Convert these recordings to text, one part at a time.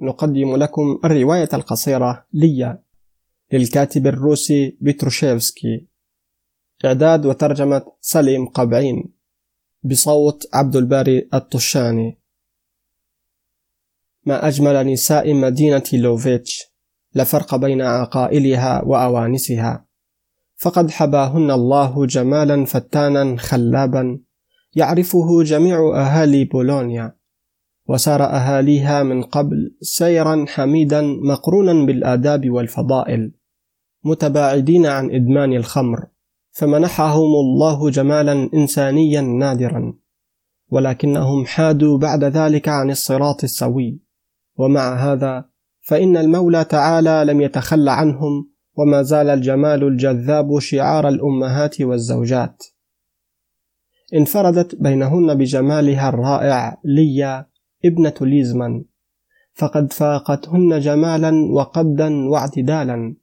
نقدم لكم الرواية القصيرة ليا للكاتب الروسي بتروشيفسكي إعداد وترجمة سليم قبعين بصوت عبد الباري الطشاني. ما أجمل نساء مدينة لوفيتش لا فرق بين عقائلها وأوانسها. فقد حباهن الله جمالا فتانا خلابا يعرفه جميع أهالي بولونيا. وسار أهاليها من قبل سيرا حميدا مقرونا بالآداب والفضائل متباعدين عن إدمان الخمر فمنحهم الله جمالا إنسانيا نادرا ولكنهم حادوا بعد ذلك عن الصراط السوي. ومع هذا فإن المولى تعالى لم يتخل عنهم وما زال الجمال الجذاب شعار الأمهات والزوجات. انفردت بينهن بجمالها الرائع ليا ابنة ليزمان. فقد فاقتهن جمالا وقدا واعتدالا.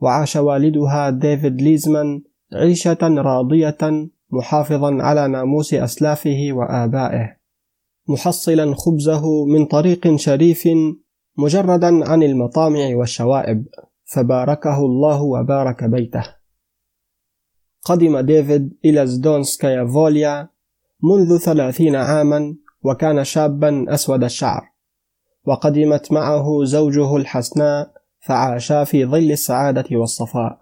وعاش والدها ديفيد ليزمان عيشة راضية محافظا على ناموس أسلافه وآبائه. محصلا خبزه من طريق شريف مجردا عن المطامع والشوائب. فباركه الله وبارك بيته. قدم ديفيد إلى زدونسكايا فوليا منذ ثلاثين عاما وكان شابا أسود الشعر وقدمت معه زوجه الحسناء فعاشا في ظل السعادة والصفاء.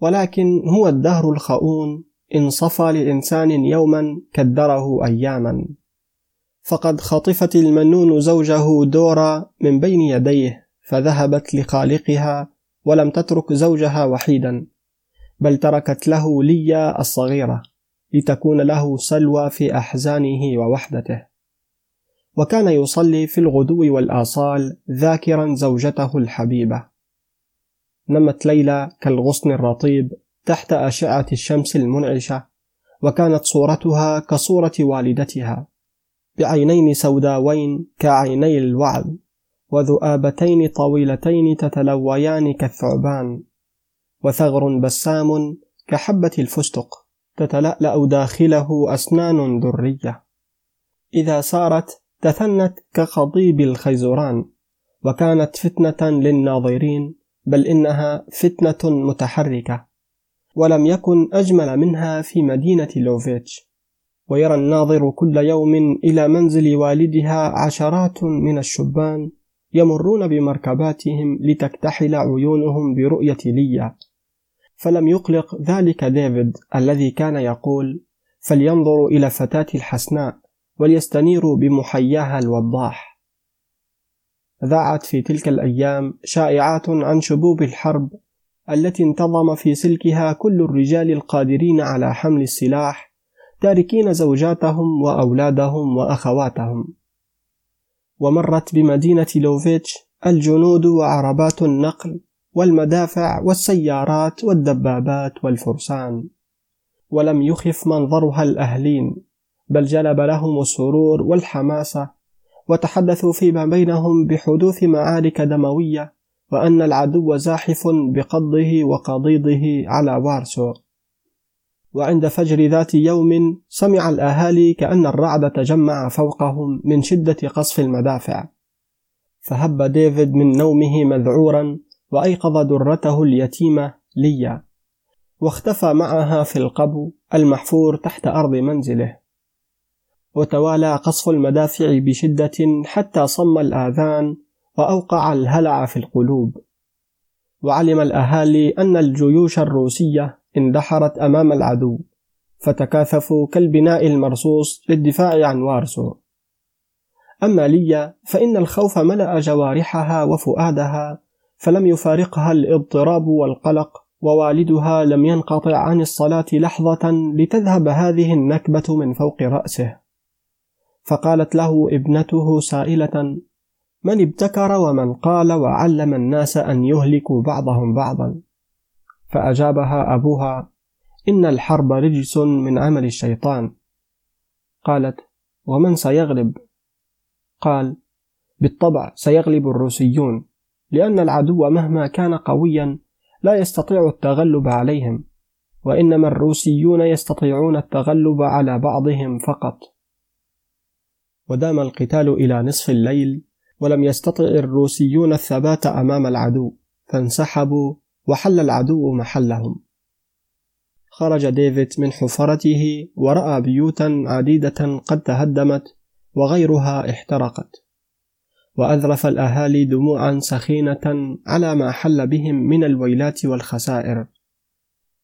ولكن هو الدهر الخؤون إن صفى لإنسان يوما كدره أياما. فقد خطفت المنون زوجه دورا من بين يديه فذهبت لخالقها ولم تترك زوجها وحيدا بل تركت له ليا الصغيرة. لتكون له سلوى في أحزانه ووحدته. وكان يصلي في الغدو والآصال ذاكرا زوجته الحبيبة. نمت ليلى كالغصن الرطيب تحت أشعة الشمس المنعشة وكانت صورتها كصورة والدتها بعينين سوداوين كعيني الوعد وذؤابتين طويلتين تتلويان كالثعبان وثغر بسام كحبة الفستق. تتلألأ داخله أسنان درية إذا سارت تثنت كقضيب الخيزران وكانت فتنة للناظرين بل إنها فتنة متحركة ولم يكن أجمل منها في مدينة لوفيتش. ويرى الناظر كل يوم إلى منزل والدها عشرات من الشبان يمرون بمركباتهم لتكتحل عيونهم برؤية ليا. فلم يقلق ذلك ديفيد الذي كان يقول فلينظروا إلى فتاة الحسناء وليستنيروا بمحياها الوضاح. ذاعت في تلك الأيام شائعات عن شبوب الحرب التي انتظم في سلكها كل الرجال القادرين على حمل السلاح تاركين زوجاتهم وأولادهم وأخواتهم. ومرت بمدينة لوفيتش الجنود وعربات النقل والمدافع والسيارات والدبابات والفرسان. ولم يخف منظرها الأهلين بل جلب لهم السرور والحماسة وتحدثوا فيما بينهم بحدوث معارك دموية وأن العدو زاحف بقضه وقضيضه على وارسو. وعند فجر ذات يوم سمع الأهالي كأن الرعد تجمع فوقهم من شدة قصف المدافع. فهب ديفيد من نومه مذعورا وأيقظ درته اليتيمة ليا. واختفى معها في القبو المحفور تحت أرض منزله. وتوالى قصف المدافع بشدة حتى صم الآذان وأوقع الهلع في القلوب. وعلم الأهالي أن الجيوش الروسية اندحرت أمام العدو فتكاثفوا كالبناء المرصوص للدفاع عن وارسو. أما ليا فإن الخوف ملأ جوارحها وفؤادها فلم يفارقها الاضطراب والقلق ووالدها لم ينقطع عن الصلاة لحظة لتذهب هذه النكبة من فوق رأسه. فقالت له ابنته سائلة من ابتكر ومن قال وعلم الناس أن يهلكوا بعضهم بعضا؟ فأجابها أبوها إن الحرب رجس من عمل الشيطان. قالت ومن سيغلب؟ قال بالطبع سيغلب الروسيون. لأن العدو مهما كان قويا لا يستطيع التغلب عليهم وإنما الروسيون يستطيعون التغلب على بعضهم فقط. ودام القتال إلى نصف الليل ولم يستطع الروسيون الثبات أمام العدو فانسحبوا وحل العدو محلهم. خرج ديفيد من حفرته ورأى بيوتا عديدة قد تهدمت وغيرها احترقت. وأذرف الأهالي دموعا سخينة على ما حل بهم من الويلات والخسائر.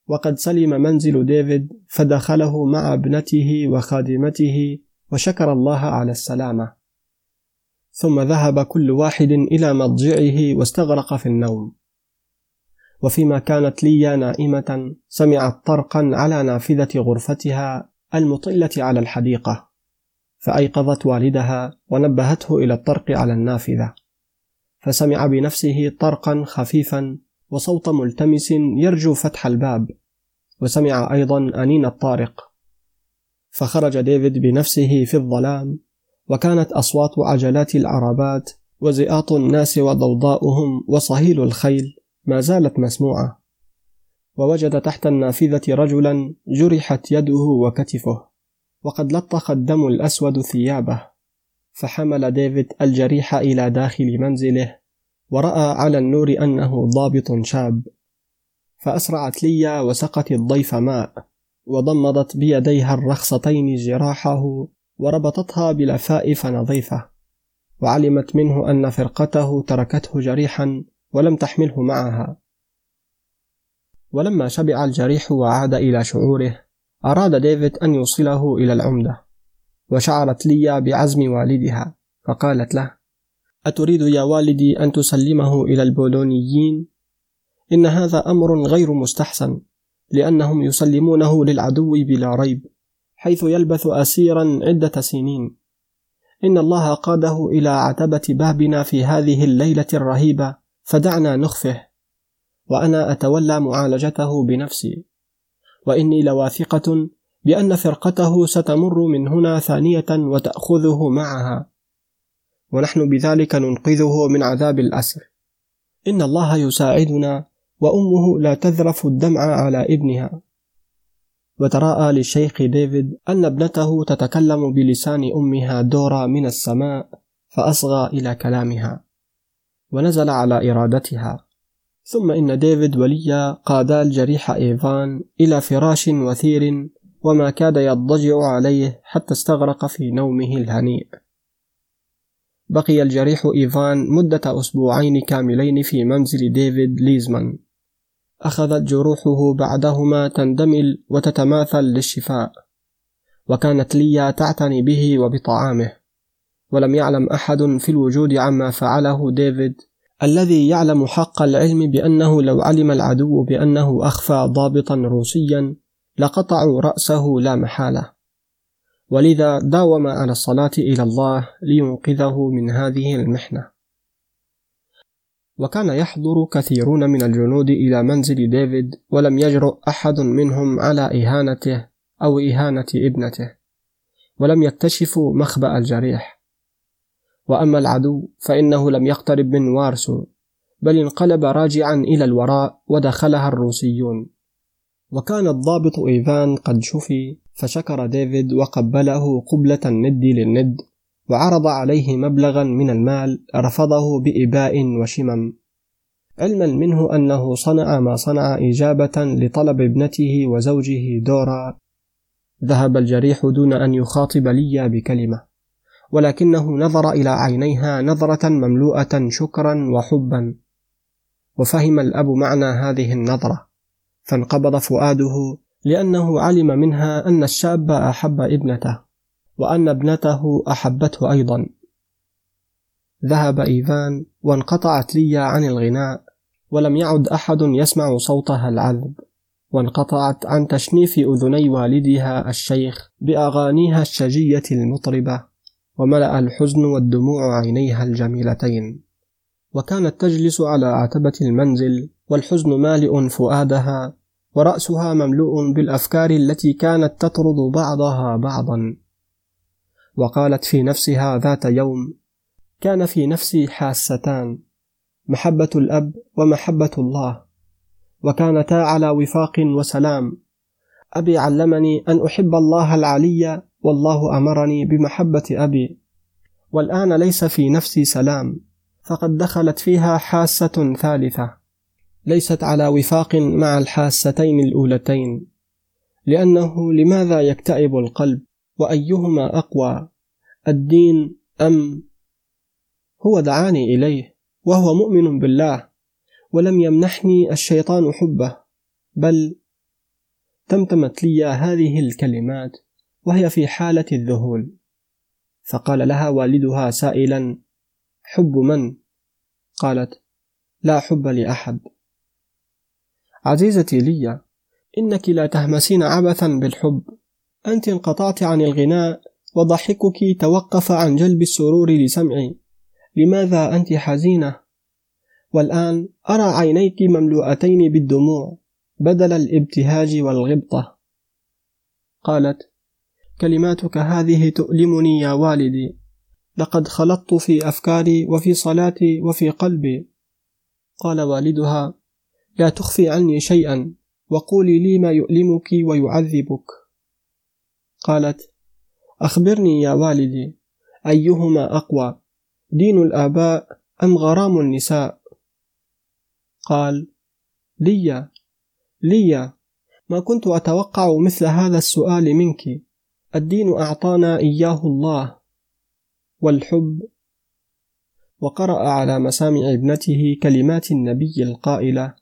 وقد سلم منزل ديفيد فدخله مع ابنته وخادمته وشكر الله على السلامة. ثم ذهب كل واحد إلى مضجعه واستغرق في النوم. وفيما كانت ليا نائمة سمعت طرقا على نافذة غرفتها المطلة على الحديقة. فأيقظت والدها ونبهته إلى الطرق على النافذة. فسمع بنفسه طرقا خفيفا وصوت ملتمس يرجو فتح الباب. وسمع أيضا أنين الطارق. فخرج ديفيد بنفسه في الظلام وكانت أصوات عجلات العربات وزئاط الناس وضوضاؤهم وصهيل الخيل ما زالت مسموعة. ووجد تحت النافذة رجلا جرحت يده وكتفه. وقد لطخ الدم الأسود ثيابه فحمل ديفيد الجريح إلى داخل منزله ورأى على النور أنه ضابط شاب. فأسرعت ليا وسقت الضيف ماء وضمضت بيديها الرخصتين جراحه وربطتها بلفائف نظيفة وعلمت منه أن فرقته تركته جريحا ولم تحمله معها. ولما شبع الجريح وعاد إلى شعوره أراد ديفيد أن يوصله إلى العمدة وشعرت ليا بعزم والدها فقالت له أتريد يا والدي أن تسلمه إلى البولونيين؟ إن هذا أمر غير مستحسن لأنهم يسلمونه للعدو بلا ريب حيث يلبث أسيرا عدة سنين إن الله قاده إلى عتبة بابنا في هذه الليلة الرهيبة فدعنا نخفه وأنا أتولى معالجته بنفسي وإني لواثقة بأن فرقته ستمر من هنا ثانية وتأخذه معها. ونحن بذلك ننقذه من عذاب الأسر. إن الله يساعدنا وأمه لا تذرف الدمع على ابنها. وتراءى للشيخ ديفيد أن ابنته تتكلم بلسان أمها دورا من السماء فأصغى إلى كلامها. ونزل على إرادتها. ثم إن ديفيد وليا قادا الجريح إيفان إلى فراش وثير وما كاد يضجع عليه حتى استغرق في نومه الهنيء. بقي الجريح إيفان مدة أسبوعين كاملين في منزل ديفيد ليزمان. أخذت جروحه بعدهما تندمل وتتماثل للشفاء. وكانت ليا تعتني به وبطعامه. ولم يعلم أحد في الوجود عما فعله ديفيد الذي يعلم حق العلم بأنه لو علم العدو بأنه أخفى ضابطا روسيا لقطعوا رأسه لا محالة. ولذا داوم على الصلاة إلى الله لينقذه من هذه المحنة. وكان يحضر كثيرون من الجنود إلى منزل ديفيد ولم يجرؤ أحد منهم على إهانته أو إهانة ابنته ولم يكتشفوا مخبأ الجريح. وأما العدو فإنه لم يقترب من وارسو بل انقلب راجعا إلى الوراء ودخلها الروسيون. وكان الضابط إيفان قد شفي فشكر ديفيد وقبله قبلة الند للند وعرض عليه مبلغا من المال رفضه بإباء وشمم. علما منه أنه صنع ما صنع إجابة لطلب ابنته وزوجه دورا. ذهب الجريح دون أن يخاطب ليا بكلمة. ولكنه نظر إلى عينيها نظرة مملوءة شكرا وحبا وفهم الأب معنى هذه النظرة. فانقبض فؤاده لأنه علم منها أن الشاب أحب ابنته وأن ابنته أحبته أيضا. ذهب إيفان وانقطعت ليا عن الغناء ولم يعد أحد يسمع صوتها العذب. وانقطعت عن تشنيف أذني والدها الشيخ بأغانيها الشجية المطربة. وملأ الحزن والدموع عينيها الجميلتين. وكانت تجلس على عتبة المنزل والحزن مالئ فؤادها ورأسها مملوء بالأفكار التي كانت تطرد بعضها بعضا. وقالت في نفسها ذات يوم كان في نفسي حاستان محبة الأب ومحبة الله وكانتا على وفاق وسلام. أبي علمني أن أحب الله العلي والله أمرني بمحبة أبي والآن ليس في نفسي سلام فقد دخلت فيها حاسة ثالثة. ليست على وفاق مع الحاستين الأولتين لأنه لماذا يكتئب القلب وأيهما أقوى الدين أم؟ هو دعاني إليه وهو مؤمن بالله ولم يمنحني الشيطان حبه بل تمتمت لي هذه الكلمات. وهي في حالة الذهول. فقال لها والدها سائلا حب من؟ قالت لا حب لأحد. عزيزتي لي إنك لا تهمسين عبثا بالحب. أنت انقطعت عن الغناء وضحكك توقف عن جلب السرور لسمعي. لماذا أنت حزينة؟ والآن أرى عينيك مملوءتين بالدموع بدل الابتهاج والغبطة. قالت كلماتك هذه تؤلمني يا والدي. لقد خلطت في أفكاري وفي صلاتي وفي قلبي. قال والدها لا تخفي عني شيئا وقولي لي ما يؤلمك ويعذبك. قالت أخبرني يا والدي أيهما أقوى دين الآباء أم غرام النساء؟ قال لي لي ما كنت أتوقع مثل هذا السؤال منك. الدين أعطانا إياه الله والحب وقرأ على مسامع ابنته كلمات النبي القائلة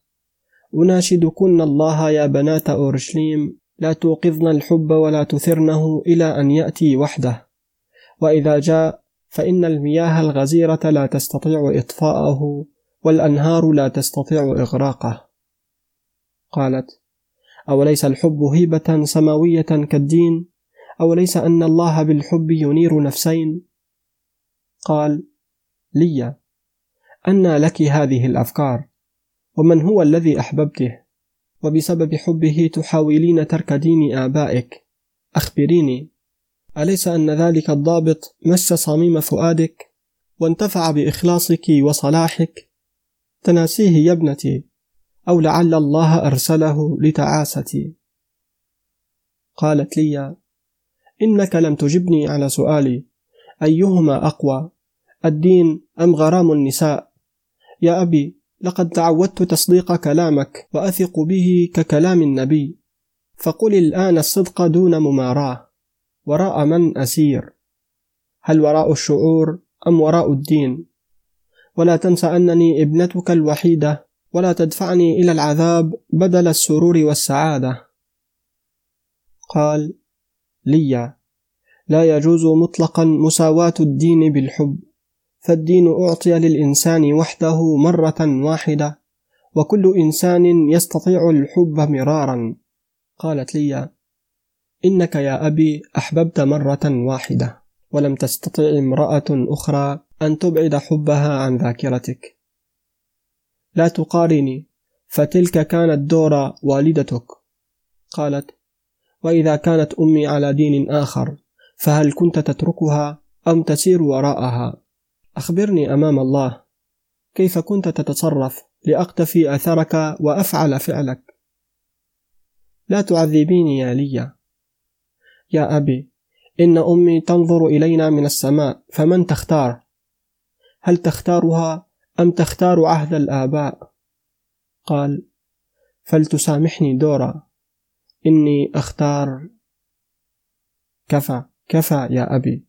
أناشدكن الله يا بنات أورشليم لا توقظن الحب ولا تثرنه إلى أن يأتي وحده وإذا جاء فإن المياه الغزيرة لا تستطيع إطفاءه والأنهار لا تستطيع إغراقه. قالت أوليس الحب هيبة سماوية كالدين؟ أوليس أن الله بالحب ينير نفسين؟ قال لي أنى لك هذه الأفكار ومن هو الذي أحببته؟ وبسبب حبه تحاولين ترك دين آبائك. أخبريني أليس أن ذلك الضابط مس صميم فؤادك؟ وانتفع بإخلاصك وصلاحك؟ تناسيه يا ابنتي أو لعل الله أرسله لتعاستي. قالت لي إنك لم تجبني على سؤالي. أيهما أقوى؟ الدين أم غرام النساء؟ يا أبي لقد تعودت تصديق كلامك وأثق به ككلام النبي. فقل الآن الصدق دون مماراة. وراء من أسير؟ هل وراء الشعور أم وراء الدين؟ ولا تنس أنني ابنتك الوحيدة ولا تدفعني إلى العذاب بدل السرور والسعادة. قال لي لا يجوز مطلقا مساواة الدين بالحب فالدين أعطي للإنسان وحده مرة واحدة وكل إنسان يستطيع الحب مرارا. قالت لي إنك يا أبي أحببت مرة واحدة ولم تستطع امرأة أخرى أن تبعد حبها عن ذاكرتك. لا تقارني فتلك كانت دورا والدتك. قالت وإذا كانت أمي على دين آخر فهل كنت تتركها أم تسير وراءها؟ أخبرني أمام الله. كيف كنت تتصرف لأقتفي أثرك وأفعل فعلك؟ لا تعذبيني يا ليا. يا أبي إن أمي تنظر إلينا من السماء فمن تختار؟ هل تختارها أم تختار عهد الآباء؟ قال فلتسامحني دورا. إني أختار. كفى كفى يا أبي.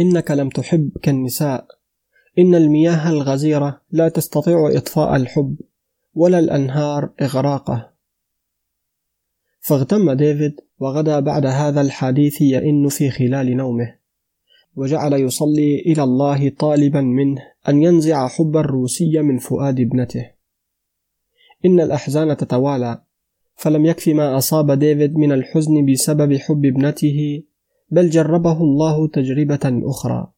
إنك لم تحب كالنساء. إن المياه الغزيرة لا تستطيع إطفاء الحب ولا الأنهار إغراقه. فاغتم ديفيد وغدا بعد هذا الحديث يئن في خلال نومه. وجعل يصلي إلى الله طالبا منه أن ينزع حب الروسية من فؤاد ابنته. إن الأحزان تتوالى. فلم يكف ما أصاب ديفيد من الحزن بسبب حب ابنته بل جربه الله تجربة أخرى.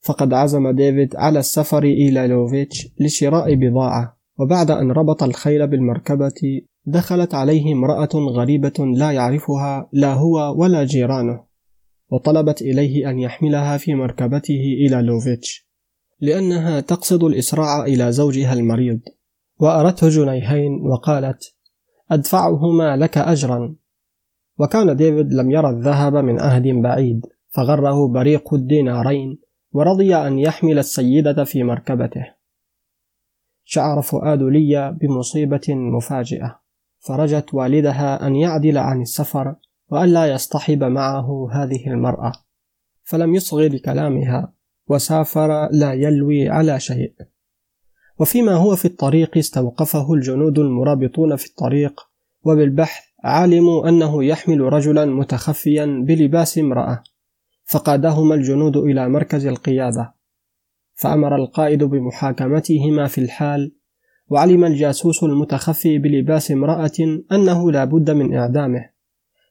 فقد عزم ديفيد على السفر إلى لوفيتش لشراء بضاعة وبعد أن ربط الخيل بالمركبة دخلت عليه امرأة غريبة لا يعرفها لا هو ولا جيرانه وطلبت إليه أن يحملها في مركبته إلى لوفيتش لأنها تقصد الإسراع إلى زوجها المريض. وأرته جنيهين وقالت أدفعهما لك أجرا. وكان ديفيد لم يرى الذهب من عهد بعيد فغره بريق الدينارين ورضي أن يحمل السيدة في مركبته. شعر فؤاد ليا بمصيبة مفاجئة فرجت والدها أن يعدل عن السفر وألا يصطحب معه هذه المرأة. فلم يصغي لكلامها وسافر لا يلوي على شيء. وفيما هو في الطريق استوقفه الجنود المرابطون في الطريق وبالبحث علموا أنه يحمل رجلا متخفيا بلباس امرأة فقادهما الجنود إلى مركز القيادة. فأمر القائد بمحاكمتهما في الحال وعلم الجاسوس المتخفي بلباس امرأة أنه لا بد من إعدامه.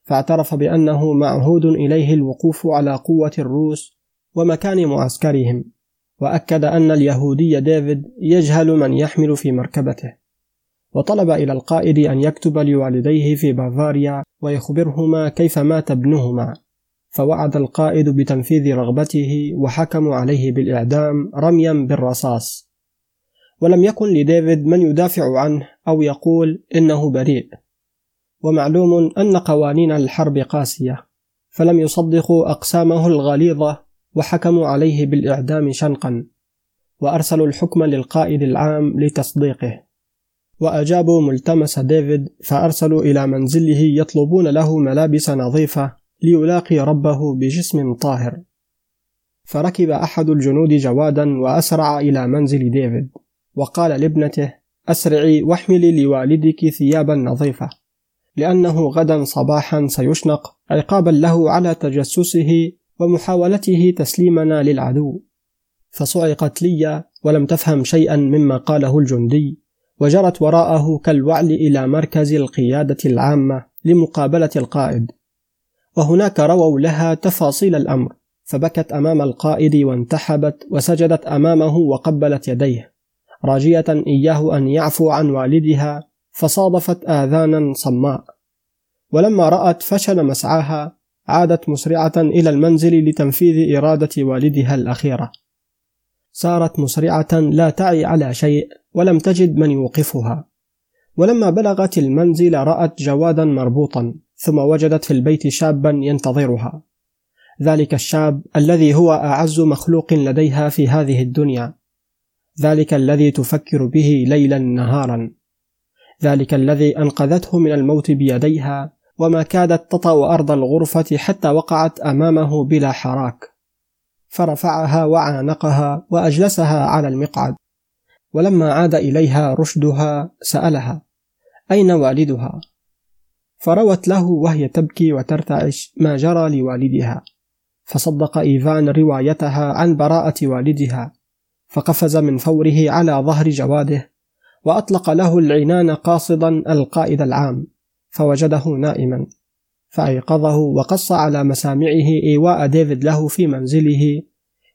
فاعترف بأنه معهود إليه الوقوف على قوة الروس ومكان معسكرهم. وأكد أن اليهودي ديفيد يجهل من يحمل في مركبته. وطلب إلى القائد أن يكتب لوالديه في بافاريا ويخبرهما كيف مات ابنهما. فوعد القائد بتنفيذ رغبته وحكموا عليه بالإعدام رميا بالرصاص. ولم يكن لديفيد من يدافع عنه أو يقول إنه بريء. ومعلوم أن قوانين الحرب قاسية فلم يصدقوا أقسامه الغليظة وحكموا عليه بالإعدام شنقا وأرسلوا الحكم للقائد العام لتصديقه. وأجابوا ملتمس ديفيد فأرسلوا إلى منزله يطلبون له ملابس نظيفة ليلاقي ربه بجسم طاهر. فركب أحد الجنود جوادا وأسرع إلى منزل ديفيد وقال لابنته أسرعي واحملي لوالدك ثيابا نظيفة لأنه غدا صباحا سيشنق عقابا له على تجسسه ومحاولته تسليمنا للعدو. فصعقت ليا ولم تفهم شيئا مما قاله الجندي وجرت وراءه كالوعل إلى مركز القيادة العامة لمقابلة القائد. وهناك رووا لها تفاصيل الأمر فبكت أمام القائد وانتحبت وسجدت أمامه وقبلت يديه. راجية إياه أن يعفو عن والدها فصادفت آذانا صماء. ولما رأت فشل مسعاها عادت مسرعة إلى المنزل لتنفيذ إرادة والدها الأخيرة. سارت مسرعة لا تعي على شيء ولم تجد من يوقفها. ولما بلغت المنزل رأت جوادا مربوطا ثم وجدت في البيت شابا ينتظرها. ذلك الشاب الذي هو أعز مخلوق لديها في هذه الدنيا. ذلك الذي تفكر به ليلا نهارا. ذلك الذي أنقذته من الموت بيديها وما كادت تطأ أرض الغرفة حتى وقعت أمامه بلا حراك. فرفعها وعانقها وأجلسها على المقعد. ولما عاد إليها رشدها سألها أين والدها؟ فروت له وهي تبكي وترتعش ما جرى لوالدها. فصدق إيفان روايتها عن براءة والدها. فقفز من فوره على ظهر جواده وأطلق له العنان قاصدا القائد العام. فوجده نائما فأيقظه وقص على مسامعه إيواء ديفيد له في منزله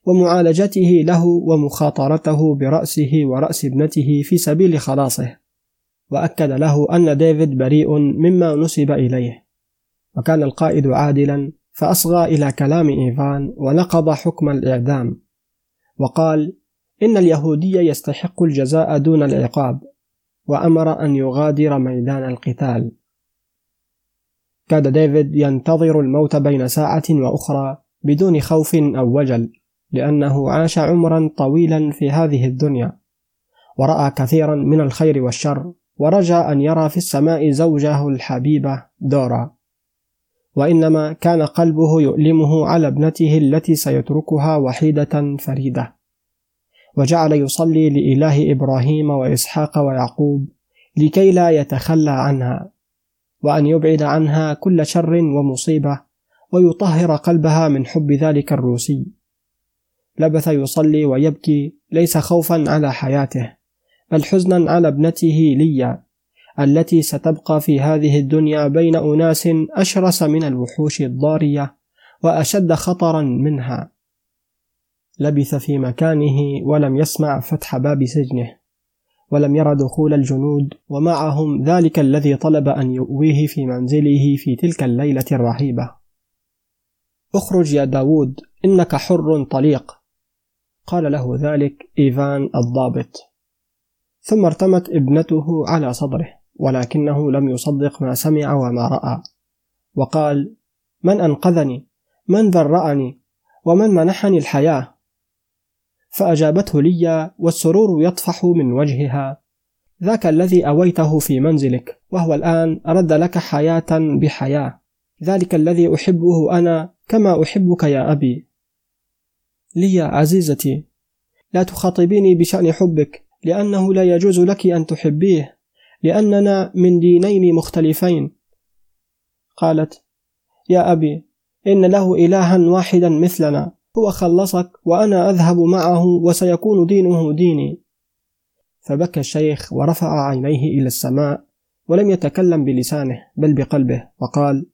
ومعالجته له ومخاطرته برأسه ورأس ابنته في سبيل خلاصه وأكد له أن ديفيد بريء مما نسب إليه. وكان القائد عادلا فأصغى إلى كلام إيفان ونقض حكم الإعدام وقال إن اليهودي يستحق الجزاء دون العقاب وأمر أن يغادر ميدان القتال. كاد ديفيد ينتظر الموت بين ساعة وأخرى بدون خوف أو وجل لأنه عاش عمرا طويلا في هذه الدنيا. ورأى كثيرا من الخير والشر ورجى أن يرى في السماء زوجه الحبيبة دورا. وإنما كان قلبه يؤلمه على ابنته التي سيتركها وحيدة فريدة. وجعل يصلي لإله إبراهيم وإسحاق ويعقوب لكي لا يتخلى عنها. وأن يبعد عنها كل شر ومصيبة ويطهر قلبها من حب ذلك الروسي. لبث يصلي ويبكي ليس خوفا على حياته بل حزنا على ابنته ليا التي ستبقى في هذه الدنيا بين أناس أشرس من الوحوش الضارية وأشد خطرا منها. لبث في مكانه ولم يسمع فتح باب سجنه. ولم ير دخول الجنود ومعهم ذلك الذي طلب أن يؤويه في منزله في تلك الليلة الرهيبة. اخرج يا داود إنك حر طليق. قال له ذلك إيفان الضابط. ثم ارتمت ابنته على صدره ولكنه لم يصدق ما سمع وما رأى. وقال من أنقذني؟ من برأني ومن منحني الحياة؟ فأجابته ليا والسرور يطفح من وجهها. ذاك الذي أويته في منزلك وهو الآن رد لك حياة بحياة. ذلك الذي أحبه أنا كما أحبك يا أبي. ليا عزيزتي لا تخاطبيني بشأن حبك لأنه لا يجوز لك أن تحبيه لأننا من دينين مختلفين. قالت يا أبي إن له إلها واحدا مثلنا. هو خلصك وأنا أذهب معه وسيكون دينه ديني. فبكى الشيخ ورفع عينيه إلى السماء ولم يتكلم بلسانه بل بقلبه وقال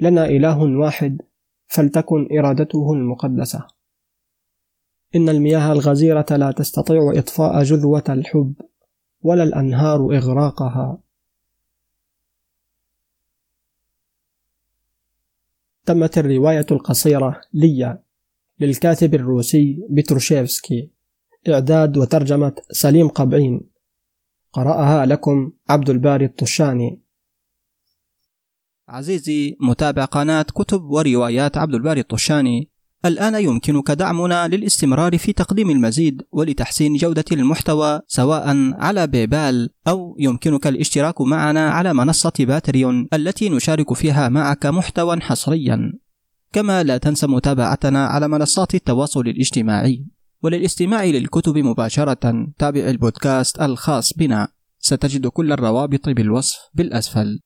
لنا إله واحد فلتكن إرادته المقدسة. إن المياه الغزيرة لا تستطيع إطفاء جذوة الحب ولا الأنهار إغراقها. تمت الرواية القصيرة ليا. للكاتب الروسي بتروشيفسكي إعداد وترجمة سليم قبعين. قرأها لكم عبد الباري الطشاني. عزيزي متابع قناة كتب وروايات عبد الباري الطشاني. الآن يمكنك دعمنا للاستمرار في تقديم المزيد ولتحسين جودة المحتوى سواء على بيبال أو يمكنك الاشتراك معنا على منصة باتريون التي نشارك فيها معك محتوى حصريا. كما لا تنسى متابعتنا على منصات التواصل الاجتماعي. وللاستماع للكتب مباشرة تابع البودكاست الخاص بنا. ستجد كل الروابط بالوصف بالأسفل.